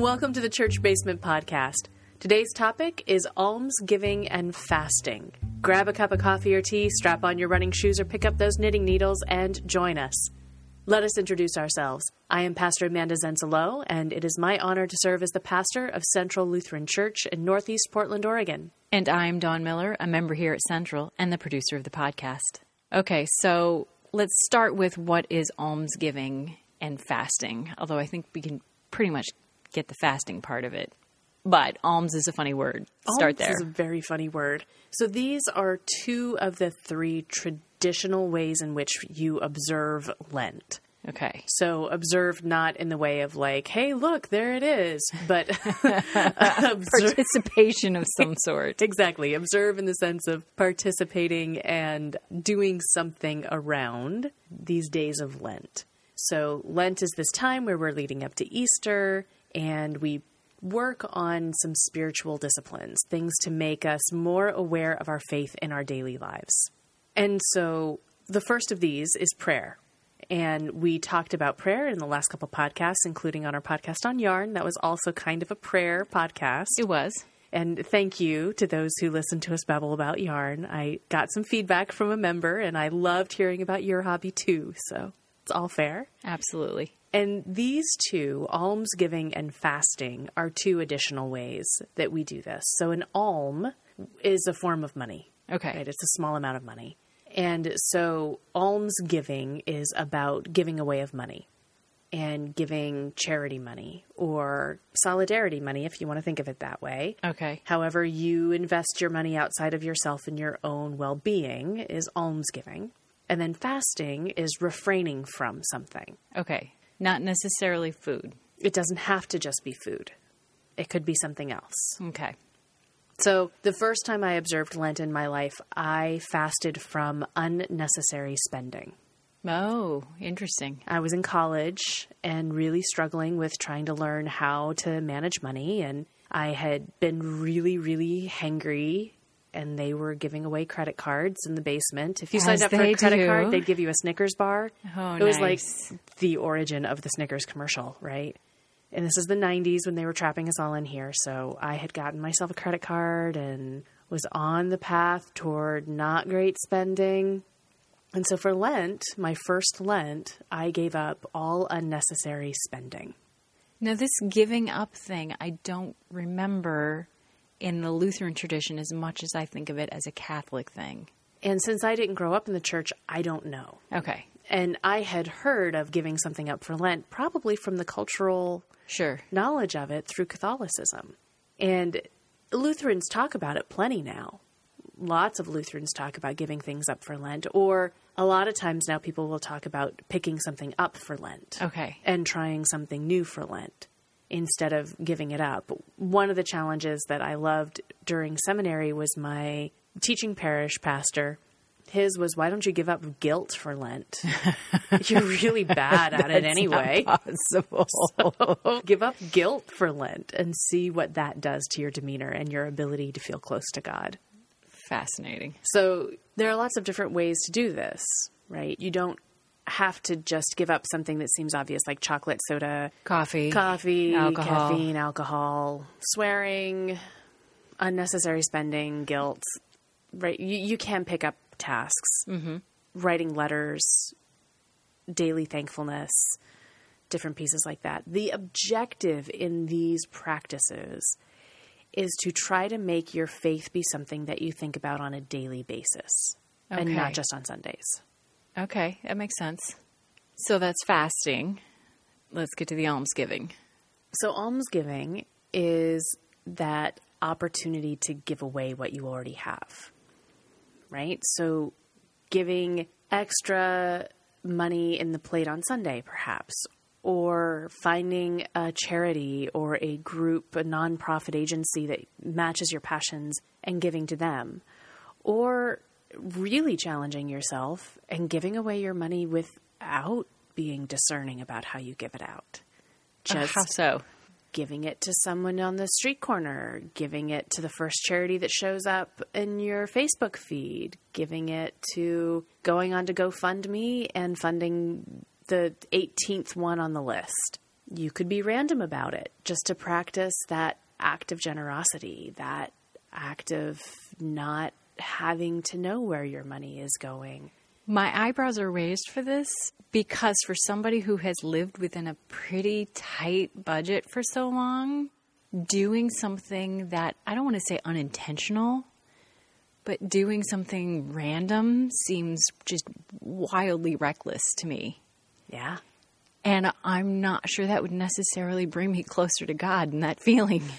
Welcome to the Church Basement Podcast. Today's topic is alms giving and fasting. Grab a cup of coffee or tea, strap on your running shoes, or pick up those knitting needles and join us. Let us introduce ourselves. I am Pastor Amanda Zenzalo, and it is my honor to serve as the pastor of Central Lutheran Church in Northeast Portland, Oregon. And I'm Dawn Miller, a member here at Central and the producer of the podcast. Okay, so let's start with what is almsgiving and fasting, although I think we can pretty much get the fasting part of it. But alms is a funny word. Start there. Alms there. is a very funny word. So these are two of the three traditional ways in which you observe Lent. Okay. So observe not in the way of like, hey, look, there it is, but Participation of some sort. exactly observe in the sense of participating and doing something around these days of Lent. So Lent is this time where we're leading up to Easter and we work on some spiritual disciplines, things to make us more aware of our faith in our daily lives. And so the first of these is prayer. And we talked about prayer in the last couple podcasts, including on our podcast on Yarn. That was also kind of a prayer podcast. It was. And thank you to those who listened to us babble about yarn. I got some feedback from a member, and I loved hearing about your hobby too. So it's all fair. Absolutely. And these two, almsgiving and fasting, are two additional ways that we do this. So an alm is a form of money. Okay. Right? It's a small amount of money. And so almsgiving is about giving away of money and giving charity money or solidarity money, if you want to think of it that way. Okay. However, you invest your money outside of yourself and your own well being is almsgiving. And then fasting is refraining from something. Okay. Not necessarily food. It doesn't have to just be food, it could be something else. Okay. So, the first time I observed Lent in my life, I fasted from unnecessary spending. Oh, interesting. I was in college and really struggling with trying to learn how to manage money. And I had been really, really hangry. And they were giving away credit cards in the basement. If you signed As up for a credit do. card, they'd give you a Snickers bar. Oh, it was nice. like the origin of the Snickers commercial, right? And this is the 90s when they were trapping us all in here. So I had gotten myself a credit card and was on the path toward not great spending. And so for Lent, my first Lent, I gave up all unnecessary spending. Now, this giving up thing, I don't remember in the Lutheran tradition as much as I think of it as a Catholic thing. And since I didn't grow up in the church, I don't know. Okay. And I had heard of giving something up for Lent probably from the cultural Sure. knowledge of it through Catholicism. And Lutherans talk about it plenty now. Lots of Lutherans talk about giving things up for Lent, or a lot of times now people will talk about picking something up for Lent Okay. and trying something new for Lent instead of giving it up. One of the challenges that I loved during seminary was my teaching parish pastor. His was, why don't you give up guilt for Lent? You're really bad at it anyway. Possible. Give up guilt for Lent and see what that does to your demeanor and your ability to feel close to God. Fascinating. So there are lots of different ways to do this, right? You don't have to just give up something that seems obvious like chocolate, soda, Coffee. coffee, Alcohol. caffeine, alcohol, swearing, unnecessary spending, guilt. Right? You, you can pick up tasks, mm-hmm. writing letters, daily thankfulness, different pieces like that. The objective in these practices is to try to make your faith be something that you think about on a daily basis and not just on Sundays. Okay, that makes sense. So that's fasting. Let's get to the almsgiving. So, almsgiving is that opportunity to give away what you already have, right? So, giving extra money in the plate on Sunday, perhaps, or finding a charity or a group, a nonprofit agency that matches your passions and giving to them, or really challenging yourself and giving away your money without being discerning about how you give it out. Uh, just How so? giving it to someone on the street corner, giving it to the first charity that shows up in your Facebook feed, giving it to going on to GoFundMe and funding the 18th one on the list. You could be random about it just to practice that act of generosity, that act of not having to know where your money is going. My eyebrows are raised for this because for somebody who has lived within a pretty tight budget for so long, doing something that I don't want to say unintentional, but doing something random seems just wildly reckless to me. Yeah. And I'm not sure that would necessarily bring me closer to God and that feeling.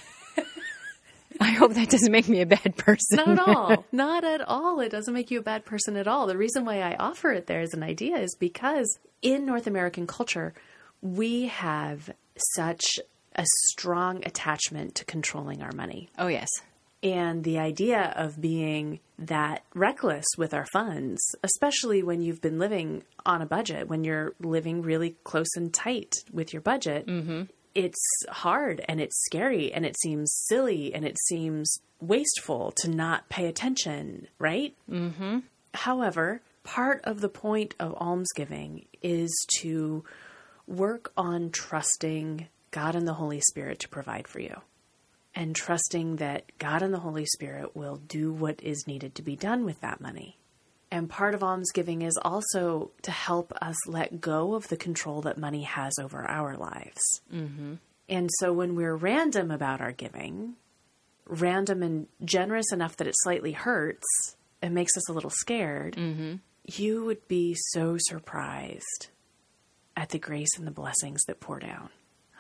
I hope that doesn't make me a bad person. Not at all. Not at all. It doesn't make you a bad person at all. The reason why I offer it there as an idea is because in North American culture, we have such a strong attachment to controlling our money. Oh, yes. And the idea of being that reckless with our funds, especially when you've been living on a budget, when you're living really close and tight with your budget, mm-hmm. It's hard and it's scary and it seems silly and it seems wasteful to not pay attention, right? Mm-hmm. However, part of the point of almsgiving is to work on trusting God and the Holy Spirit to provide for you and trusting that God and the Holy Spirit will do what is needed to be done with that money. And part of almsgiving is also to help us let go of the control that money has over our lives. Mm-hmm. And so when we're random about our giving, random and generous enough that it slightly hurts and makes us a little scared, mm-hmm. you would be so surprised at the grace and the blessings that pour down.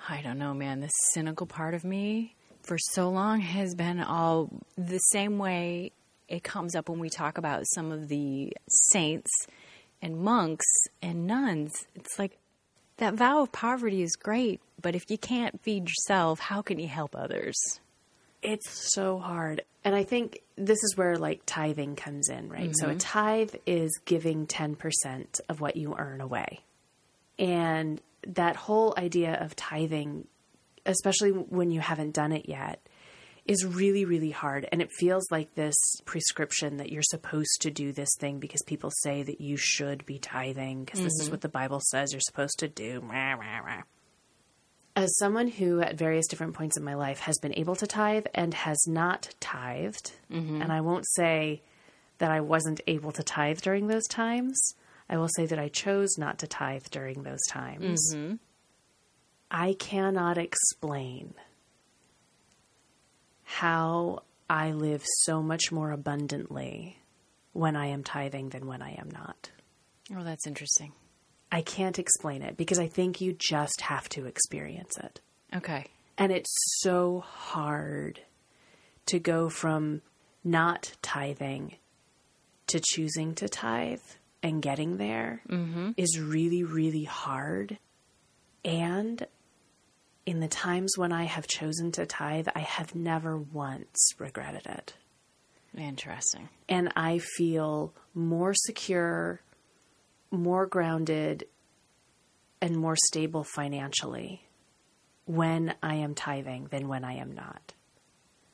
I don't know, man. The cynical part of me for so long has been all the same way it comes up when we talk about some of the saints and monks and nuns. It's like that vow of poverty is great, but if you can't feed yourself, how can you help others? It's so hard. And I think this is where like tithing comes in, right? Mm-hmm. So a tithe is giving 10% of what you earn away. And that whole idea of tithing especially when you haven't done it yet, is really, really hard. And it feels like this prescription that you're supposed to do this thing because people say that you should be tithing because mm-hmm. this is mm-hmm. what the Bible says you're supposed to do. As someone who, at various different points in my life, has been able to tithe and has not tithed, mm-hmm. and I won't say that I wasn't able to tithe during those times, I will say that I chose not to tithe during those times. Mm-hmm. I cannot explain how I live so much more abundantly when I am tithing than when I am not. Oh, that's interesting. I can't explain it because I think you just have to experience it. Okay. And it's so hard to go from not tithing to choosing to tithe and getting there mm-hmm. is really, really hard. And in the times when I have chosen to tithe, I have never once regretted it. Interesting. And I feel more secure, more grounded, and more stable financially when I am tithing than when I am not.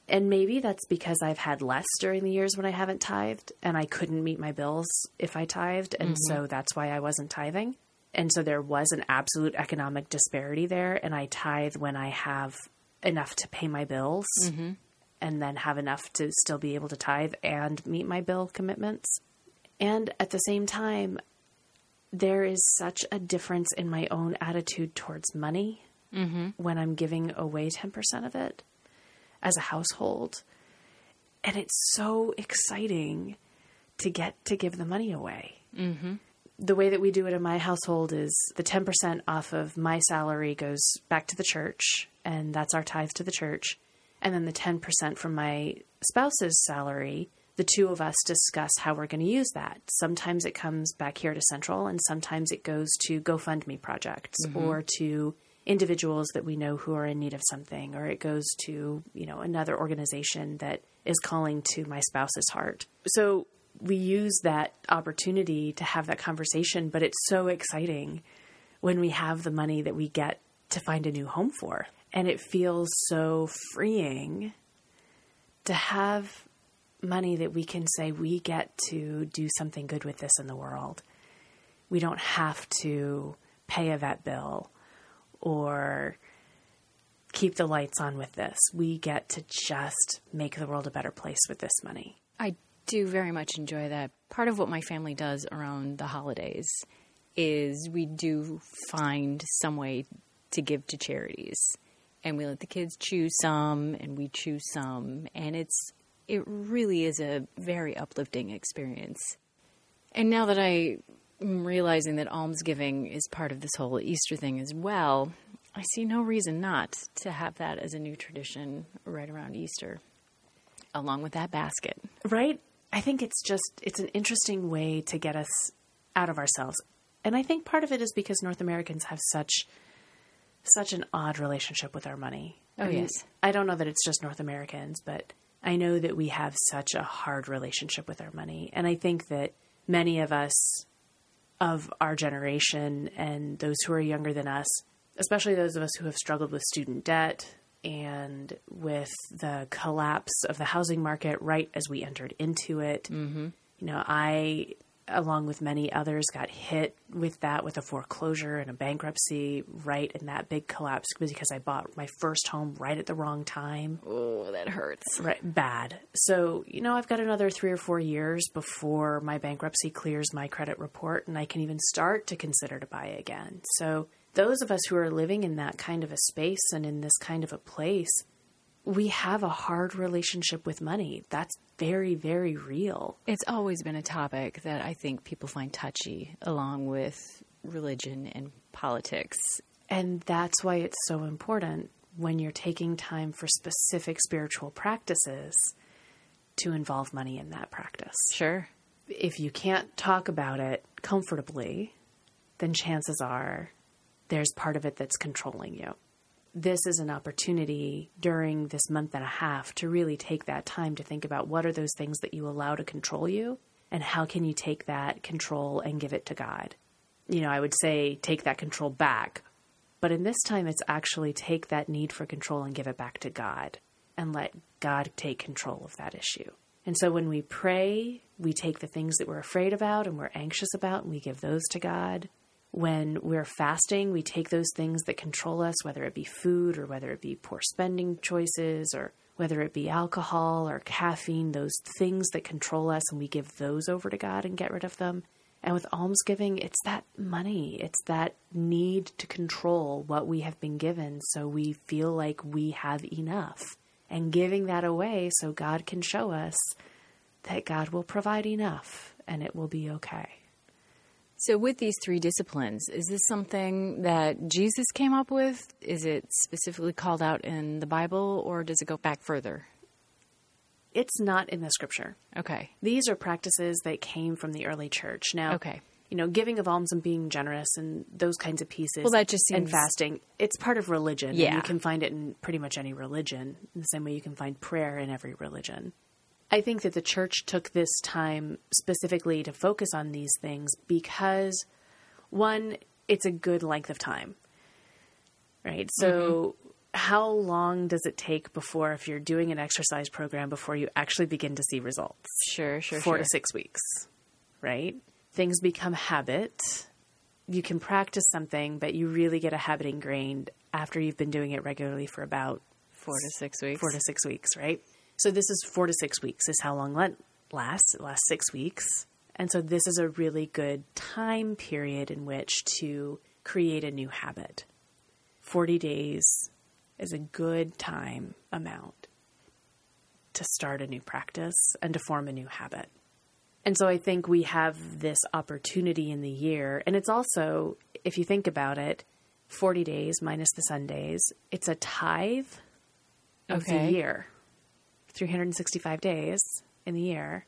And maybe that's because I've had less during the years when I haven't tithed and I couldn't meet my bills if I tithed. And mm-hmm. so that's why I wasn't tithing. And so there was an absolute economic disparity there. And I tithe when I have enough to pay my bills mm-hmm. and then have enough to still be able to tithe and meet my bill commitments. And at the same time, there is such a difference in my own attitude towards money mm-hmm. when I'm giving away 10% of it as a household. And it's so exciting to get to give the money away. Mm-hmm the way that we do it in my household is the 10% off of my salary goes back to the church, and that's our tithe to the church. And then the 10% from my spouse's salary, the two of us discuss how we're going to use that. Sometimes it comes back here to Central, and sometimes it goes to GoFundMe projects mm-hmm. or to individuals that we know who are in need of something, or it goes to, you know, another organization that is calling to my spouse's heart. So we use that opportunity to have that conversation, but it's so exciting when we have the money that we get to find a new home for. And it feels so freeing to have money that we can say we get to do something good with this in the world. We don't have to pay a vet bill or keep the lights on with this. We get to just make the world a better place with this money. I do very much enjoy that. Part of what my family does around the holidays is we do find some way to give to charities. And we let the kids choose some and we choose some and it's it really is a very uplifting experience. And now that I am realizing that almsgiving is part of this whole Easter thing as well, I see no reason not to have that as a new tradition right around Easter, along with that basket. Right? I think it's just it's an interesting way to get us out of ourselves. And I think part of it is because North Americans have such such an odd relationship with our money. Oh, I mean, yes. I don't know that it's just North Americans, but I know that we have such a hard relationship with our money. And I think that many of us of our generation and those who are younger than us, especially those of us who have struggled with student debt and with the collapse of the housing market right as we entered into it. Mm-hmm. You know, I, along with many others, got hit with that with a foreclosure and a bankruptcy right in that big collapse because I bought my first home right at the wrong time. Oh, that hurts. Right, bad. So, you know, I've got another three or four years before my bankruptcy clears my credit report and I can even start to consider to buy again. So, those of us who are living in that kind of a space and in this kind of a place, we have a hard relationship with money. That's very, very real. It's always been a topic that I think people find touchy, along with religion and politics. And that's why it's so important when you're taking time for specific spiritual practices to involve money in that practice. Sure. If you can't talk about it comfortably, then chances are there's part of it that's controlling you. This is an opportunity during this month and a half to really take that time to think about what are those things that you allow to control you and how can you take that control and give it to God. You know, I would say take that control back, but in this time it's actually take that need for control and give it back to God and let God take control of that issue. And so when we pray, we take the things that we're afraid about and we're anxious about and we give those to God when we're fasting, we take those things that control us, whether it be food or whether it be poor spending choices or whether it be alcohol or caffeine, those things that control us, and we give those over to God and get rid of them. And with almsgiving, it's that money, it's that need to control what we have been given so we feel like we have enough. And giving that away so God can show us that God will provide enough and it will be okay. So, with these three disciplines, is this something that Jesus came up with? Is it specifically called out in the Bible, or does it go back further? It's not in the scripture. Okay. These are practices that came from the early church. Now, Okay. you know, giving of alms and being generous and those kinds of pieces. Well, that just and fasting. It's part of religion. Yeah. you can find it in pretty much any religion. In the same way you can find prayer in every religion. I think that the church took this time specifically to focus on these things because, one, it's a good length of time, right? So, mm-hmm. how long does it take before, if you're doing an exercise program, before you actually begin to see results? Sure, sure, four sure. to six weeks, right? Things become habit. You can practice something, but you really get a habit ingrained after you've been doing it regularly for about Four to six weeks. four to six weeks, right? So this is four to six weeks is how long Lent lasts. It lasts six weeks. And so this is a really good time period in which to create a new habit. 40 days is a good time amount to start a new practice and to form a new habit. And so I think we have this opportunity in the year. And it's also, if you think about it, 40 days minus the Sundays, it's a tithe of Okay. the year. 365 days in the year,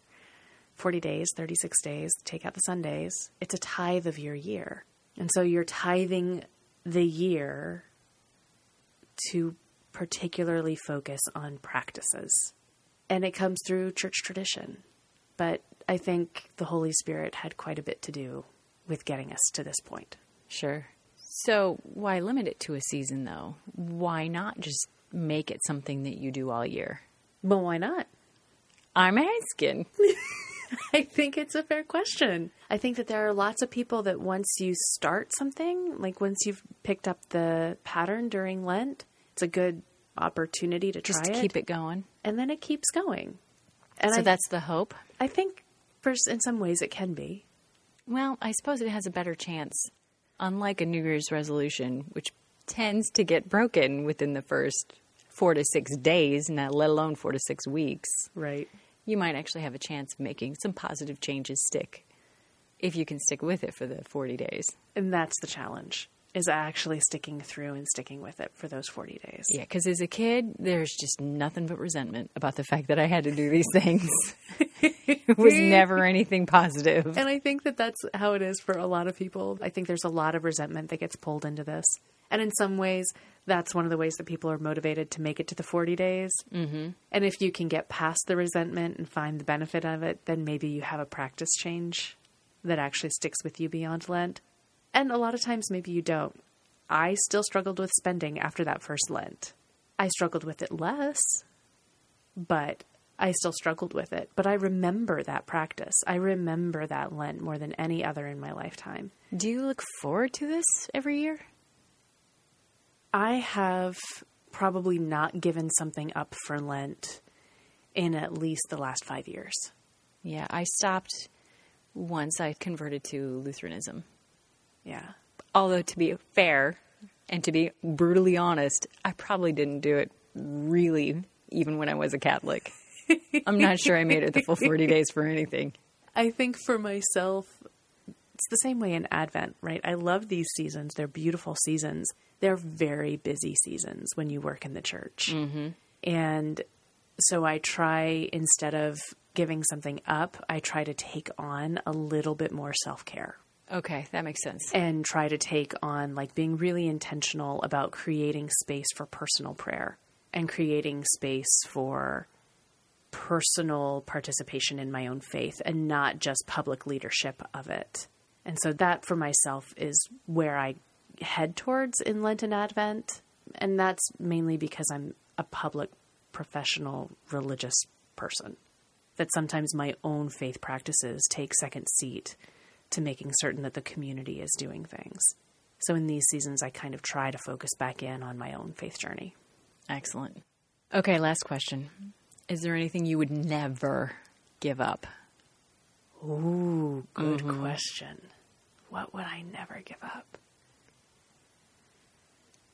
40 days, 36 days, take out the Sundays. It's a tithe of your year. And so you're tithing the year to particularly focus on practices. And it comes through church tradition. But I think the Holy Spirit had quite a bit to do with getting us to this point. Sure. So, why limit it to a season, though? Why not just make it something that you do all year? Well, why not? I'm asking. I think it's a fair question. I think that there are lots of people that once you start something, like once you've picked up the pattern during Lent, it's a good opportunity to Just try to keep it going. and then it keeps going. And So I, that's the hope. I think, for in some ways, it can be. Well, I suppose it has a better chance. Unlike a New Year's resolution, which tends to get broken within the first four to six days, not let alone four to six weeks, Right. you might actually have a chance of making some positive changes stick if you can stick with it for the 40 days. And that's the challenge, is actually sticking through and sticking with it for those 40 days. Yeah, because as a kid, there's just nothing but resentment about the fact that I had to do these things. it was never anything positive. And I think that that's how it is for a lot of people. I think there's a lot of resentment that gets pulled into this. And in some ways, that's one of the ways that people are motivated to make it to the 40 days. Mm-hmm. And if you can get past the resentment and find the benefit of it, then maybe you have a practice change that actually sticks with you beyond Lent. And a lot of times, maybe you don't. I still struggled with spending after that first Lent. I struggled with it less, but I still struggled with it. But I remember that practice. I remember that Lent more than any other in my lifetime. Do you look forward to this every year? I have probably not given something up for Lent in at least the last five years. Yeah, I stopped once I converted to Lutheranism. Yeah. Although, to be fair and to be brutally honest, I probably didn't do it really even when I was a Catholic. I'm not sure I made it the full 40 days for anything. I think for myself, it's the same way in Advent, right? I love these seasons. They're beautiful seasons. They're very busy seasons when you work in the church. Mm-hmm. And so I try, instead of giving something up, I try to take on a little bit more self care Okay, that makes sense. and try to take on like being really intentional about creating space for personal prayer and creating space for personal participation in my own faith and not just public leadership of it. And so that for myself is where I head towards in Lent and Advent. And that's mainly because I'm a public professional religious person. That sometimes my own faith practices take second seat to making certain that the community is doing things. So in these seasons, I kind of try to focus back in on my own faith journey. Excellent. Okay, last question. Is there anything you would never give up? Ooh, good mm-hmm. question. What would I never give up?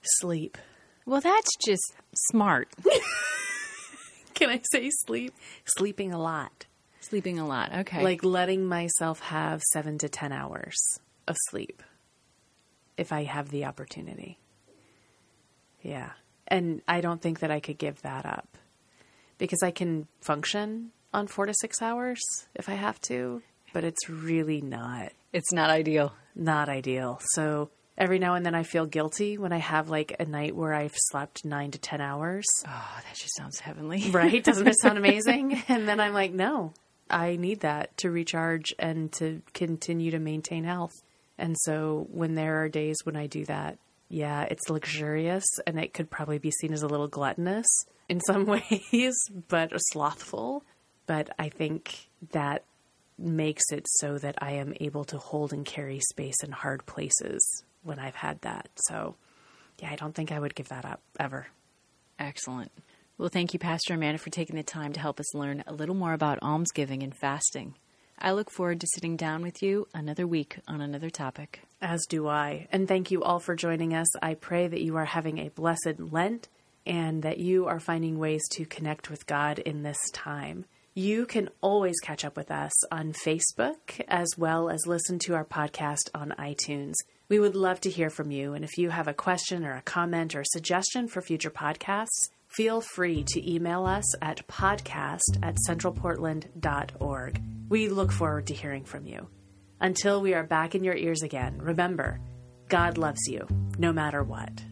Sleep. Well, that's just smart. Can I say sleep? Sleeping a lot. Sleeping a lot. Okay. Like letting myself have seven to 10 hours of sleep if I have the opportunity. Yeah. And I don't think that I could give that up because I can function on four to six hours if I have to, but it's really not it's not ideal. not ideal. So every now and then I feel guilty when I have like a night where I've slept nine to 10 hours. Oh, that just sounds heavenly. Right? Doesn't it sound amazing? And then I'm like, no, I need that to recharge and to continue to maintain health. And so when there are days when I do that, yeah, it's luxurious and it could probably be seen as a little gluttonous in some ways, but slothful. But I think that makes it so that I am able to hold and carry space in hard places when I've had that. So, yeah, I don't think I would give that up ever. Excellent. Well, thank you, Pastor Amanda, for taking the time to help us learn a little more about almsgiving and fasting. I look forward to sitting down with you another week on another topic. As do I. And thank you all for joining us. I pray that you are having a blessed Lent and that you are finding ways to connect with God in this time. You can always catch up with us on Facebook as well as listen to our podcast on iTunes. We would love to hear from you. And if you have a question or a comment or a suggestion for future podcasts, feel free to email us at podcast at centralportland.org. We look forward to hearing from you. Until we are back in your ears again, remember, God loves you no matter what.